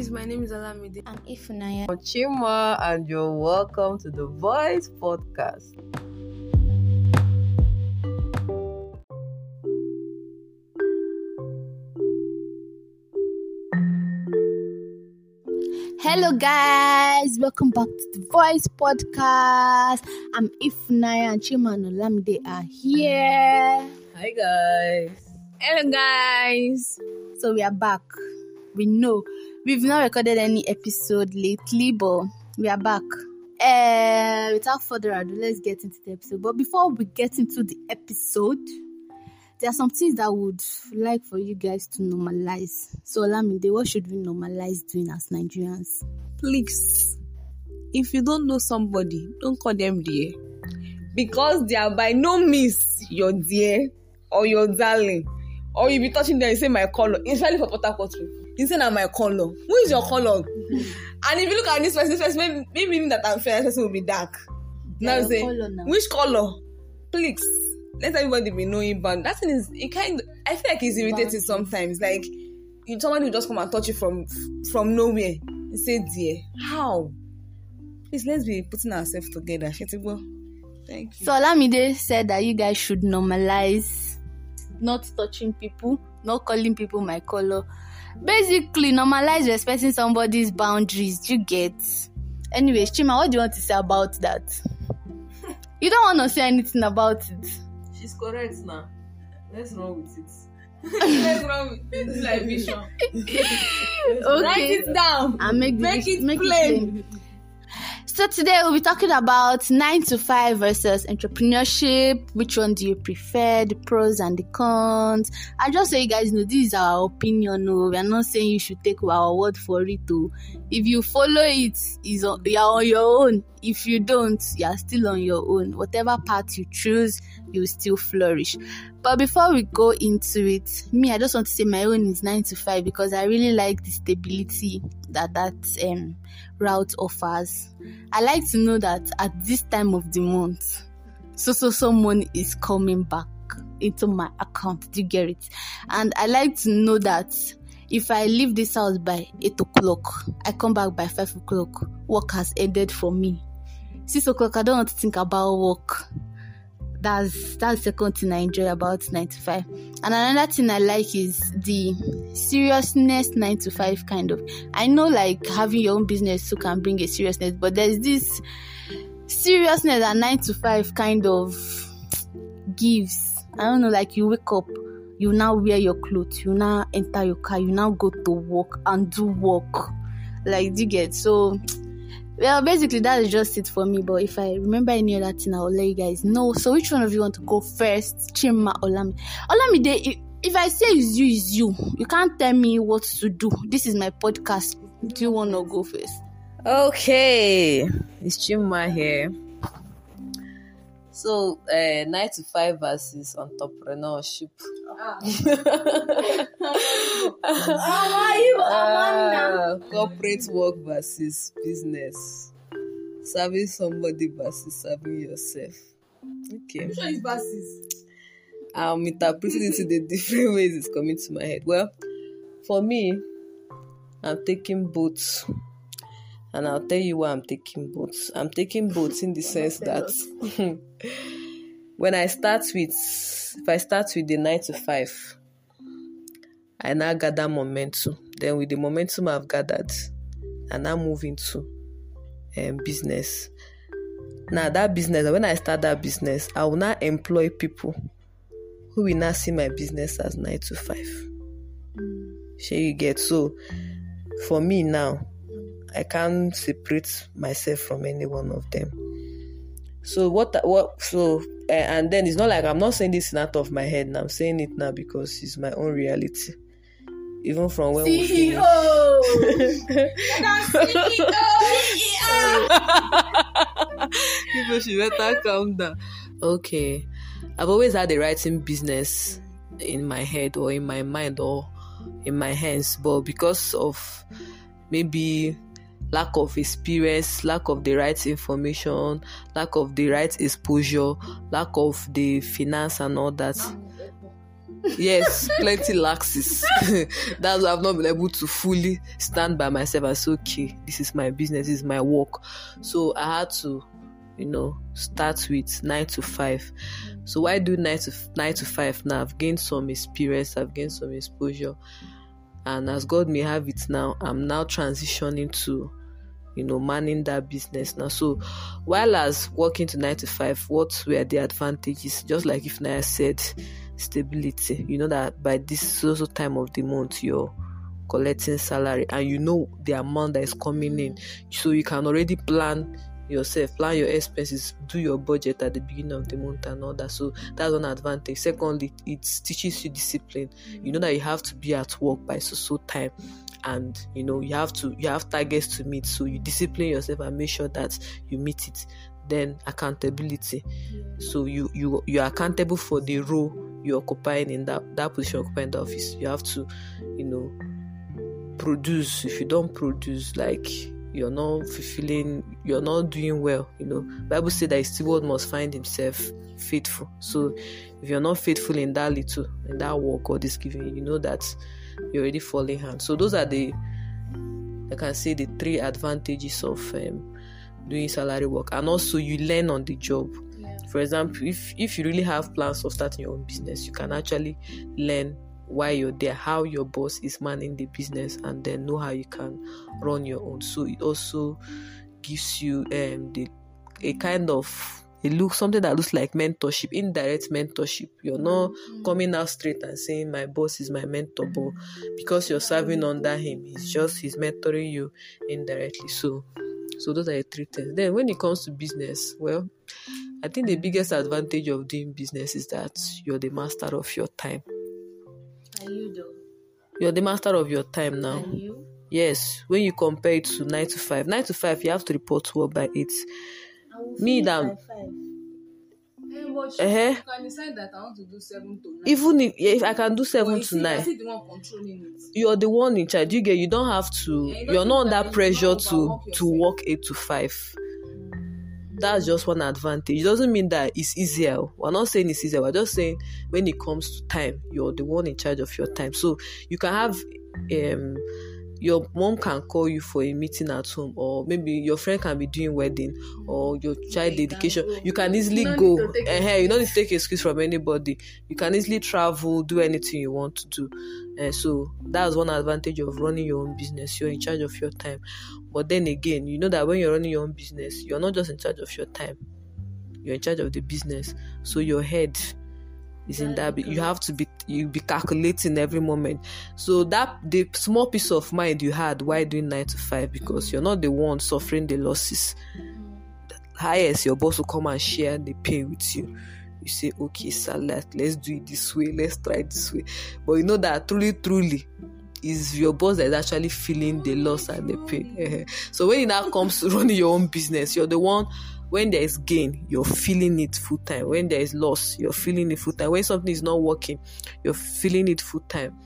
guys, my name is Olamide. I'm Ifunaya. I'm Chima, and you're welcome to the Voice Podcast. Hello, guys. Welcome back to the Voice Podcast. I'm Ifunaya and Chima and Olamide are here. Hi, guys. Hello, guys. So we are back. We know we've not recorded any episode lately, but we are back. Uh, without further ado, let's get into the episode. But before we get into the episode, there are some things that I would like for you guys to normalize. So, Olamide, what should we normalize doing as Nigerians? Please, if you don't know somebody, don't call them dear. Because they are by no means your dear or your darling. Or you be touching them, you say my color. Especially for Port Harcourt. You say na my color. Who is your color? And if you look at this person, this person maybe, maybe mean that I'm fair, this person will be dark. Now you say, now. which color? Please, let everybody be knowing. But that thing is, it kind. of, I feel like it's irritating sometimes. Like you, someone will just come and touch you from from nowhere. You say, dear, how? Please, let's be putting ourselves together. Thank you. So Olamide said that you guys should normalize not touching people, not calling people my color. Basically, normalize respecting somebody's boundaries. You get. Anyways, Chima, what do you want to say about that? You don't want to say anything about it. She's correct now. Let's run with it. let's run with this like vision. Write Okay. it down. And make, Make it make plain. So today we'll be talking about nine to five versus entrepreneurship. Which one do you prefer? The pros and the cons. I just so you guys know this is our opinion. No, we are not saying you should take our word for it. Too. If you follow it, is you are on your own. If you don't, you are still on your own. Whatever path you choose, you will still flourish. But before we go into it, me, I just want to say my own is nine to five because I really like the stability that that um route offers. I like to know that at this time of the month, so so so money is coming back into my account. Do you get it? And I like to know that if I leave this house by eight o'clock, I come back by five o'clock. Work has ended for me. Six o'clock, I don't want to think about work. That's that's the second thing I enjoy about nine to five. And another thing I like is the seriousness nine to five kind of. I know like having your own business too can bring a seriousness, but there's this seriousness that nine to five kind of gives. I don't know, like you wake up, you now wear your clothes, you now enter your car, you now go to work and do work. Like you get so well basically that is just it for me. But if I remember any other thing I'll let you guys know. So which one of you want to go first? Chima Olami. Olamide, if- if I say it's you, it's you. You can't tell me what to do. This is my podcast. Do you want to go first? Okay, it's Chima here. So, uh, 9 to 5 versus entrepreneurship. Ah, corporate work versus business. Serving somebody versus serving yourself. Okay. Which one is basis? I'm interpreting it in the different ways it's coming to my head. Well, for me, I'm taking both. And I'll tell you why I'm taking both. I'm taking both in the sense that when I start with, if I start with the 9 to 5, I now gather momentum. Then with the momentum I've gathered, I now move into um, business. Now that business, when I start that business, I will now employ people who will now see my business as nine to five. Sure you get so for me now, I can't separate myself from any one of them. So what what so uh, and then it's not like I'm not saying this out of my head now. I'm saying it now because it's my own reality. Even from when we finish. People should better calm down. Okay. I've always had a writing business in my head or in my mind or in my hands, but because of maybe lack of experience, lack of the right information, lack of the right exposure, lack of the finance and all that. yes, plenty laxes. That's why I've not been able to fully stand by myself and say, okay, this is my business, this is my work. So I had to, you know, start with nine to five. So why do nine to nine to five now? I've gained some experience, I've gained some exposure, and as God may have it now, I'm now transitioning to you know manning that business now. So while as working to nine to five what were the advantages? Just like Ifunaya said stability. You know that by this social time of the month you're collecting salary and you know the amount that is coming in. So you can already plan yourself plan your expenses do your budget at the beginning of the month and all that. So that's one advantage. Secondly it teaches you discipline. You know that you have to be at work by so so time and you know you have to you have targets to meet. So you discipline yourself and make sure that you meet it. Then accountability. So you you you're accountable for the role you're occupying in that that position occupying in the office. You have to you know produce. If you don't produce like you're not fulfilling you're not doing well you know. Bible says that a steward must find himself faithful. So if you're not faithful in that little in that work god is giving you you know that you're already falling hand so those are the i can say the three advantages of um, doing salary work. And also you learn on the job. Yeah. for example if if you really have plans of starting your own business you can actually learn why you're there how your boss is manning the business and then know how you can run your own. So it also gives you um the a kind of it looks something that looks like mentorship indirect mentorship. You're not mm. coming out straight and saying my boss is my mentor but because you're serving under him he's just he's mentoring you indirectly. So so those are the three things. Then when it comes to business well i think the biggest advantage of doing business is that you're the master of your time. Are you though? you're the master of your time now. Are you? yes. When you compare it to nine to five nine to five you have to report to work by eight Me that- Eh, Uh-huh. can decide that I want to do seven to nine. even if, if i can do But seven you to see, nine the one controlling it. you're the one in charge you get you don't have to Yeah, you you're not think that under pressure to to yourself. work eight to five that's just one advantage it doesn't mean that it's easier we're not saying it's easier we're just saying when it comes to time you're the one in charge of your time so you can have um your mom can call you for a meeting at home or maybe your friend can be doing wedding or your child you dedication you can easily You go. take uh you don't need to take excuse from anybody. You can easily travel do anything you want to do. And so that's one advantage of running your own business. You're in charge of your time. But then again you know that when you're running your own business you're not just in charge of your time. You're in charge of the business. So your head is in that you have to be you be calculating every moment. So that the small peace of mind you had while doing nine to five because you're not the one suffering the losses. Highest your boss will come and share the pain with you. You say okay sir let, let's do it this way let's try this way. But you know that truly truly is your boss that is actually feeling the loss and the pain. So when it now comes to running your own business you're the one when there is gain you're feeling it full time. When there is loss you're feeling it full time. When something is not working you're feeling it full time.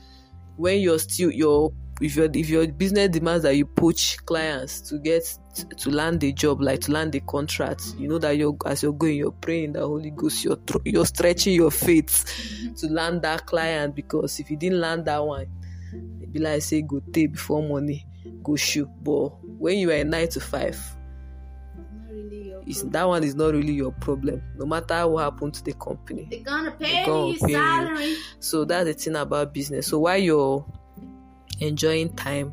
When you're still your if your if your business demands that you poach clients to get to land a job like to land a contract you know that you're as you're going you're praying the holy ghost you're you're stretching your faith to land that client because if you didn't land that one be like say go take before money go shoot but when you are nine to five that one is not really your problem. No matter what happened to the company. They're gonna pay gonna me your pay you. so that's the thing about business. So while you're enjoying time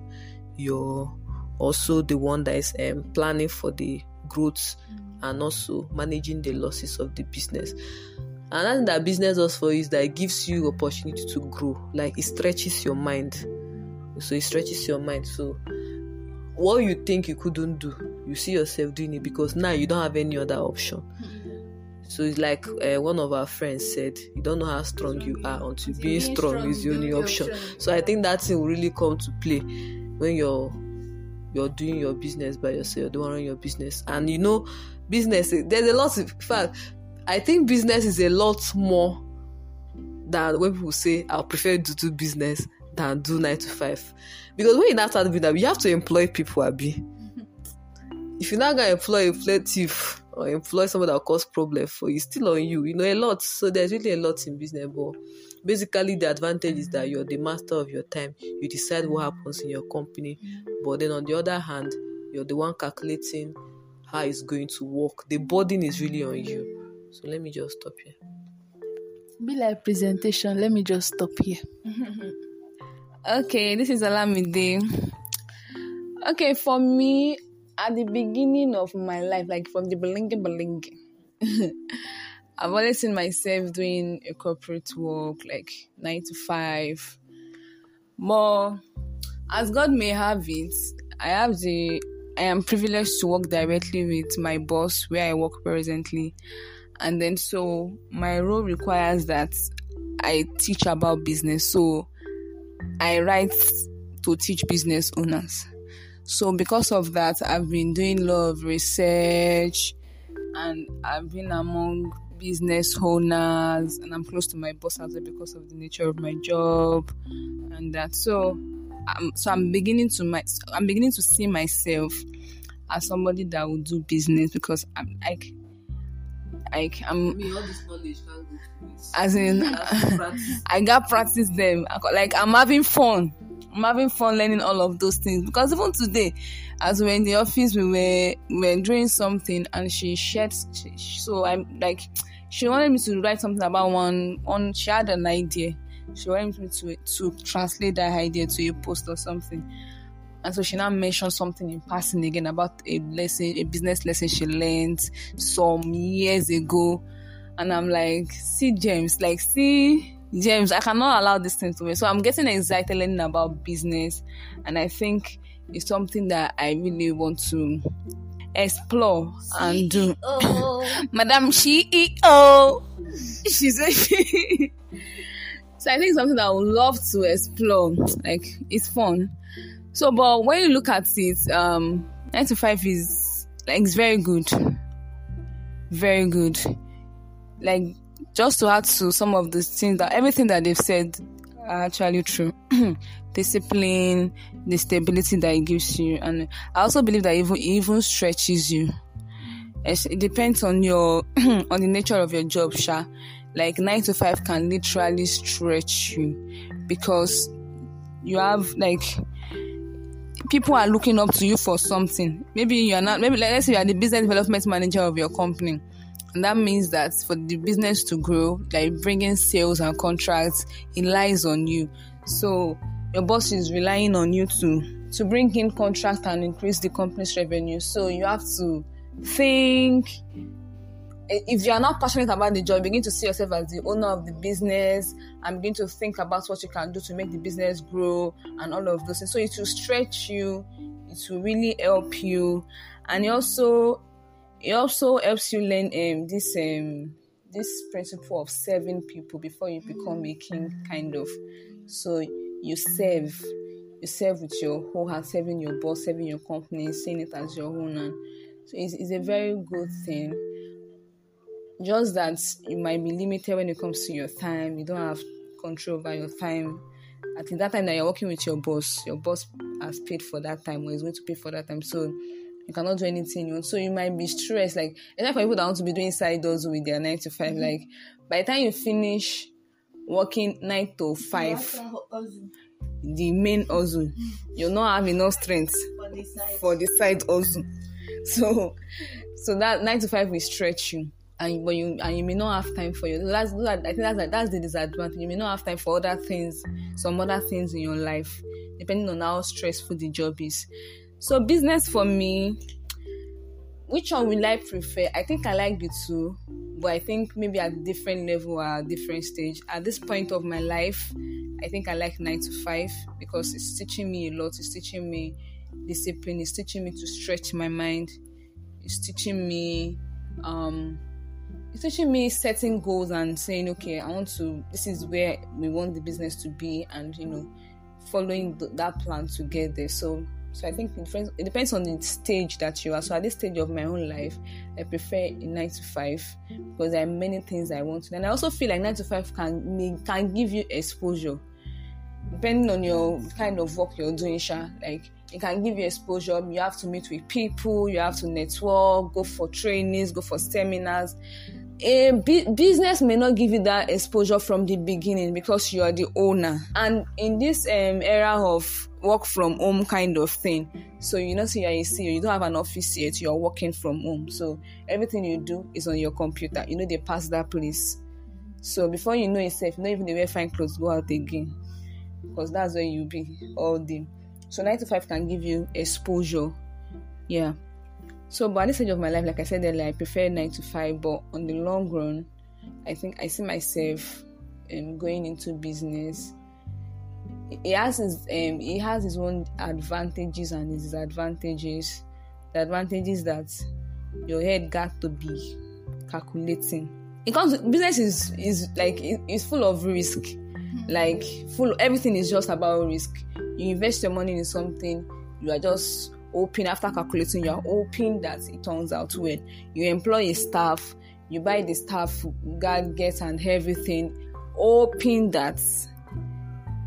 you're also the one that is um, planning for the growth and also managing the losses of the business. Another thing that business does for you is that it gives you opportunity to grow. Like it stretches your mind. So it stretches your mind. So what you think you couldn't do you see yourself doing it because now you don't have any other option. So it's like uh, one of our friends said you don't know how strong you are until being strong is the only option. so i think that thing will really come to play when you're you're doing your business by yourself you're running your business. And you know business there's a lot of in fact i think business is a lot more than when people say i prefer to do business than do nine to five. Because when you now start doing that you have to employ people abi if you're not gonna employ a plaintiff or employ someone that cause problem for you still on you. You know a lot. So there's really a lot in business but basically the advantage is that you're the master of your time. You decide what happens in your company. But then on the other hand you're the one calculating how it's going to work. The burden is really on you. So let me just stop here. Be like presentation. Let me just stop here. Okay, this is Olamide. Okay, for me, at the beginning of my life, like from the belinge belinge, I've always seen myself doing a corporate work, like nine to five. More, as God may have it, I have the, I am privileged to work directly with my boss where I work presently, and then so my role requires that I teach about business. So I write to teach business owners. So because of that, I've been doing a lot of research and I've been among business owners and I'm close to my boss as well because of the nature of my job and that. So um, so I'm beginning to my I'm beginning to see myself as somebody that will do business because I'm like like I'm all this knowledge can't go as in I got practice them. Like I'm having fun. I'm having fun learning all of those things because even today, as we were in the office, we were we were doing something and she shared. She, so I'm like, she wanted me to write something about one. On she had an idea. She wanted me to to translate that idea to a post or something. And so she now mentioned something in passing again about a lesson, a business lesson she learned some years ago. And I'm like, see, James, like, see, James, I cannot allow this thing to me. So I'm getting excited learning about business. And I think it's something that I really want to explore and do. Madam CEO. She's a So I think it's something that I would love to explore. Like, it's fun. So, but when you look at it, um, 9 to 5 is, like, it's very good. Very good like just to add to some of the things that everything that they've said are actually true. Discipline, the stability that it gives you, and I also believe that even even stretches you. It depends on your on the nature of your job, Sha. Like nine to five can literally stretch you because you have like people are looking up to you for something. Maybe you are not. Maybe let's say you are the business development manager of your company, and that means that for the business to grow, like bringing sales and contracts, it lies on you. So your boss is relying on you to to bring in contracts and increase the company's revenue. So you have to think. If you are not passionate about the job, begin to see yourself as the owner of the business and begin to think about what you can do to make the business grow and all of those things. So it will stretch you, it will really help you, and also it also helps you learn um this um this principle of serving people before you become a king kind of. So you serve you serve with your whole heart serving your boss serving your company seeing it as your own and so it's, it's a very good thing. Just that you might be limited when it comes to your time you don't have control over your time. Think that time that you're working with your boss, your boss has paid for that time or is going to pay for that time. So you cannot do anything you want. So you might be stressed. Like, except for people that want to be doing side doors with their nine to 5 mm-hmm. Like, by the time you finish working nine to five, the main hustle, you'll not have enough strength for the side hustle. So, so that nine to five will stretch you. And but you and you may not have time for you. That's that, I think that's like, that's the disadvantage. You may not have time for other things, some other things in your life, depending on how stressful the job is. So business for me, which one will I prefer? I think I like the two, but I think maybe at different level or different stage. At this point of my life, I think I like nine to five because it's teaching me a lot. It's teaching me discipline. It's teaching me to stretch my mind. It's teaching me, um, it's teaching me setting goals and saying, okay, I want to. This is where we want the business to be, and you know, following th- that plan to get there. So, so I think it depends, it depends on the stage that you are. So at this stage of my own life, I prefer a nine to five because there are many things I want to. And I also feel like nine to five can can give you exposure, depending on your kind of work you're doing. Sha, like it can give you exposure. You have to meet with people. You have to network, go for trainings, go for seminars. a bu- business may not give you that exposure from the beginning because you are the owner and in this um, era of work from home kind of thing. So you know see you're a CEO, you don't have an office yet you're working from home. So everything you do is on your computer. You know they pass that place. So before you know yourself not even the wear fine clothes go out again because that's where you be all day. So 9 to 5 can give you exposure. Yeah. So, but at this stage of my life, like I said earlier, I prefer nine to five. But on the long run, I think I see myself um, going into business. It has his um, it has his own advantages and his disadvantages. The advantages that your head got to be calculating. It comes business is is like it, it's full of risk. Like full everything is just about risk. You invest your money in something, you are just hoping after calculating you're hoping that it turns out well you employ a staff you buy the staff gadgets and everything hoping that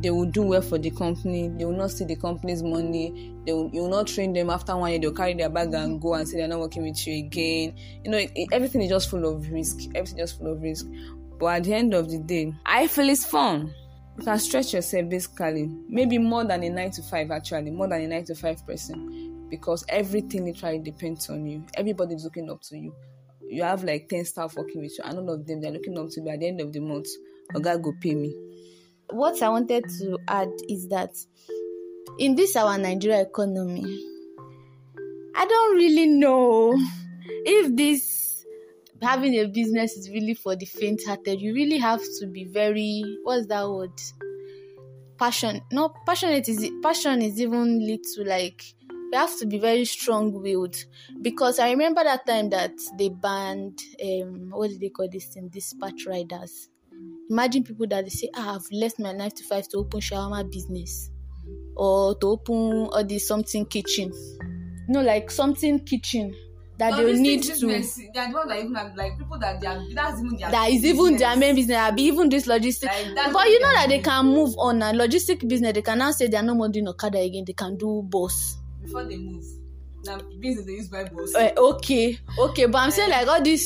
they will do well for the company. They will not see the company's money. They will, you will not train them. After one year they'll carry their bag and go and say they're not working with you again. You know it, it, everything is just full of risk. Everything is just full of risk. But at the end of the day i feel it's fun. You can stretch yourself basically. Maybe more than a nine to five actually. More than a nine to five person. Because everything literally depends on you. Everybody's looking up to you. You have like 10 staff working with you, and all of them they're looking up to you. At the end of the month, a guy go pay me. What I wanted to add is that in this our Nigeria economy, I don't really know if this having a business is really for the faint-hearted. You really have to be very what's that word? Passion. No, passionate is passion is even little like you have to be very strong-willed because I remember that time that they banned um what did they call this thing dispatch riders. Imagine people that they say, ah, I've left my nine to five to open shawarma business or to open all this something kitchen. No, like something kitchen that No, they need to business, they are the ones that even have like people that they are that's even their that is even their main business abi even this logistic Like, but you know that they can move on na logistic business they can now say they are no more doing okada again they can do bus before they move. Now business they use by boss. Eh, okay okay but i'm saying like all this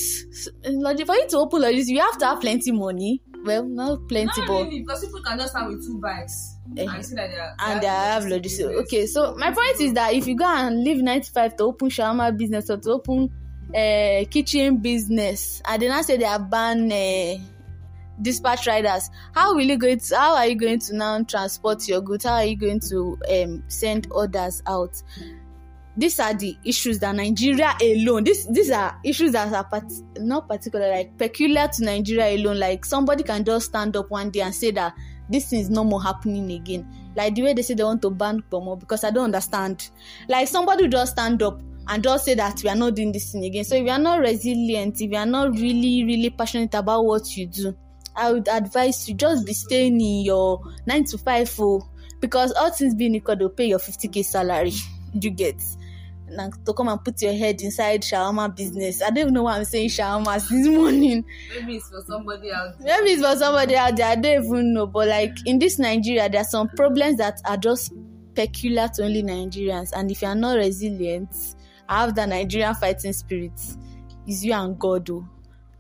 for you to open logistic you have to have plenty money well not plenty Not but really, because people can just start with two bikes Eh, and see that they are and they have logistic okay so my point is that if you go and leave 95 to open shawarma business or to open uh, kitchen business and then I say they have banned uh, dispatch riders how will you going to how are you going to now transport your goods? How are you going to um, send orders out these are the issues that nigeria alone this these are issues that are part, not particular like peculiar to nigeria alone. Like somebody can just stand up one day and say that this thing is no more happening again. Like the way they say they want to ban pomo because i don't understand. Like somebody just stand up and just say that we are not doing this thing again. So if you are not resilient if you are not really really passionate about what you do i would advise you just be staying in your nine to five oh because all things being equal they'll pay your 50k salary. You get na to come and put your head inside shawarma business. I don't even know why i'm saying shawarma this morning. Maybe it's for somebody out there. maybe it's for somebody out there i don't even know. But like in this nigeria there are some problems that are just peculiar to only nigerians. And if you are not resilient I have the nigerian fighting spirit. Is you and god oh.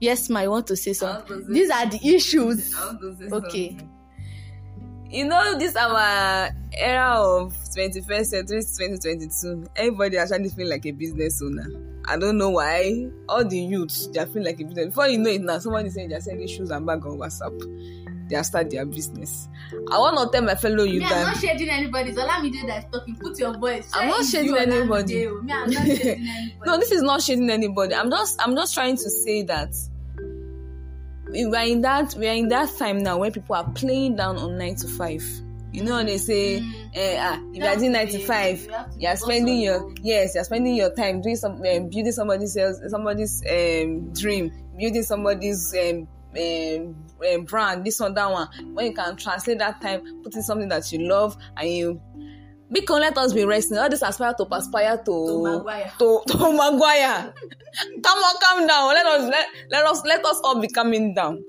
Yes ma you want to say to something these are the issues. I want to say Okay. something. You know, this our era of 21st century, 2022. Everybody actually feel like a business owner. I don't know why. All the youths, they are feeling like a business. Before you know it now, somebody saying they're selling shoes and bag on WhatsApp. They are start their business. I want to tell my fellow youth me i'm that not shading anybody olamide that is talking put your voice I'm not Share shading anybody. Me i'm not shading anybody no this is not shading anybody i'm just i'm just trying to say that we are in that we are in that time now where people are playing down on nine to five you know when they say eh, ah, if you are doing 95 you you're spending your yes you are spending your time doing some um, building somebody's somebody's um, dream building somebody's um, um, um, brand this one that one when you can translate that time put in something that you love and you because let us be resting all this aspire to aspire to To Maguire. to to Maguire. come on, calm down. Let us let, let us let us all be coming down.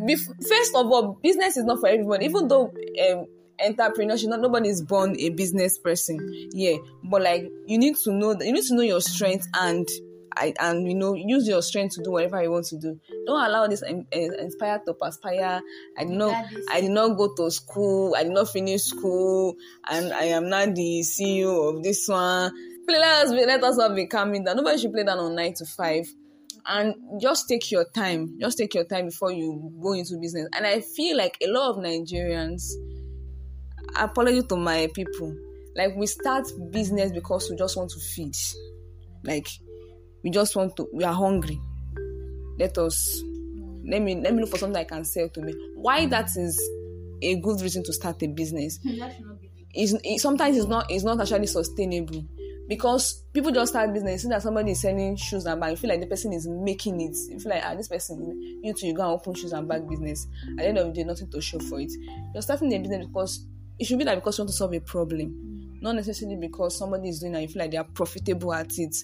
Bef- first of all, business is not for everybody. Even though um, entrepreneurship, not nobody is born a business person. Yeah, but like you need to know that you need to know your strength and I, and you know use your strength to do whatever you want to do. Don't allow this in, in, inspire to perspire. I did not i did not go to school. I did not finish school. And i am not the ceo of this one. Please let us be, let us all be calming down. Nobody should play down on nine to five. And just take your time. Just take your time before you go into business. And i feel like a lot of nigerians apology to my people. Like we start business because we just want to feed. Like we just want to we are hungry. Let us let me let me look for something i can sell to me. Why that is a good reason to start a business? That should not be is it, sometimes it's not it's not actually sustainable. Because people just start business see that somebody is selling shoes and bags you feel like the person is making it. You feel like ah this person you too you go and open shoes and bag business. At the end of the day nothing to show for it. You're starting a business because it should be like because you want to solve a problem not necessarily because somebody is doing it and you feel like they are profitable at it.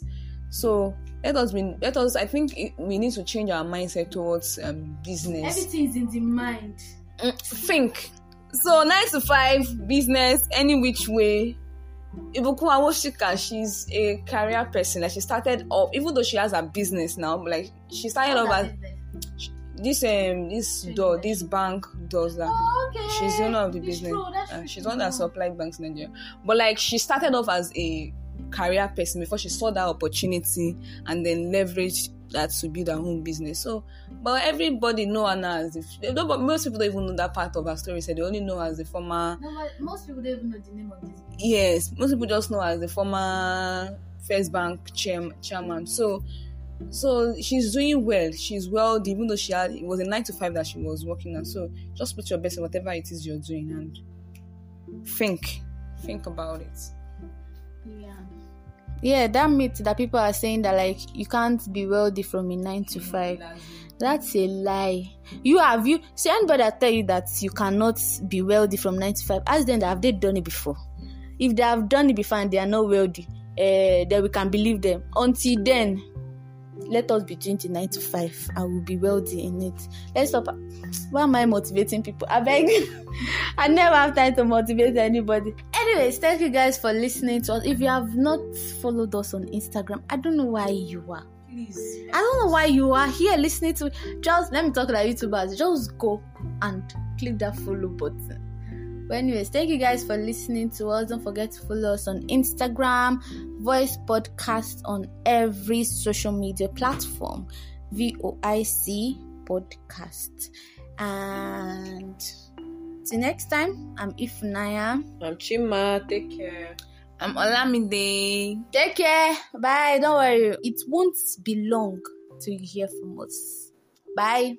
So let us be let us i think it, we need to change our mindset towards um, business. Everything is in the mind. Mm, think. So nine to five business any which way. Ibukun Awosika, she's a career person. Like she started off, even though she has a business now, like she started off as this um this door, this bank does that. okay. She's the owner of the business. true, Uh, she's one that supplied banks in Nigeria. But like she started off as a career person before she saw that opportunity and then leveraged that to build her own business. So, but everybody know her now as if no, but most people don't even know that part of her story. So they only know her as the former. No, but most people don't even know the name of this. Yes, most people just know her as the former First Bank chair, chairman. So, so she's doing well. She's well, even though she had it was a nine to five that she was working on. So just put your best in whatever it is you're doing and think, think about it. Yeah. Yeah, that myth that people are saying that like you can't be wealthy from a nine to five. That's a lie. You have you see anybody that tell you that you cannot be wealthy from nine to five? Ask them that have they done it before. If they have done it before and they are not wealthy, uh, then we can believe them. Until then, let us be doing the nine to five and we'll be wealthy in it. Let's stop. Why am I motivating people? I beg. I never have time to motivate anybody. Anyways, thank you guys for listening to us. If you have not followed us on Instagram, I don't know why you are. Please. I don't know why you are here listening to just let me talk to like YouTubers. Just go and click that follow button. But anyways, thank you guys for listening to us. Don't forget to follow us on Instagram, voice podcast on every social media platform. VOIC podcast. And till next time, I'm Ifunaya. I'm Chima. Take care. I'm Olamide. Take care. Bye. Don't worry. It won't be long till you hear from us. Bye.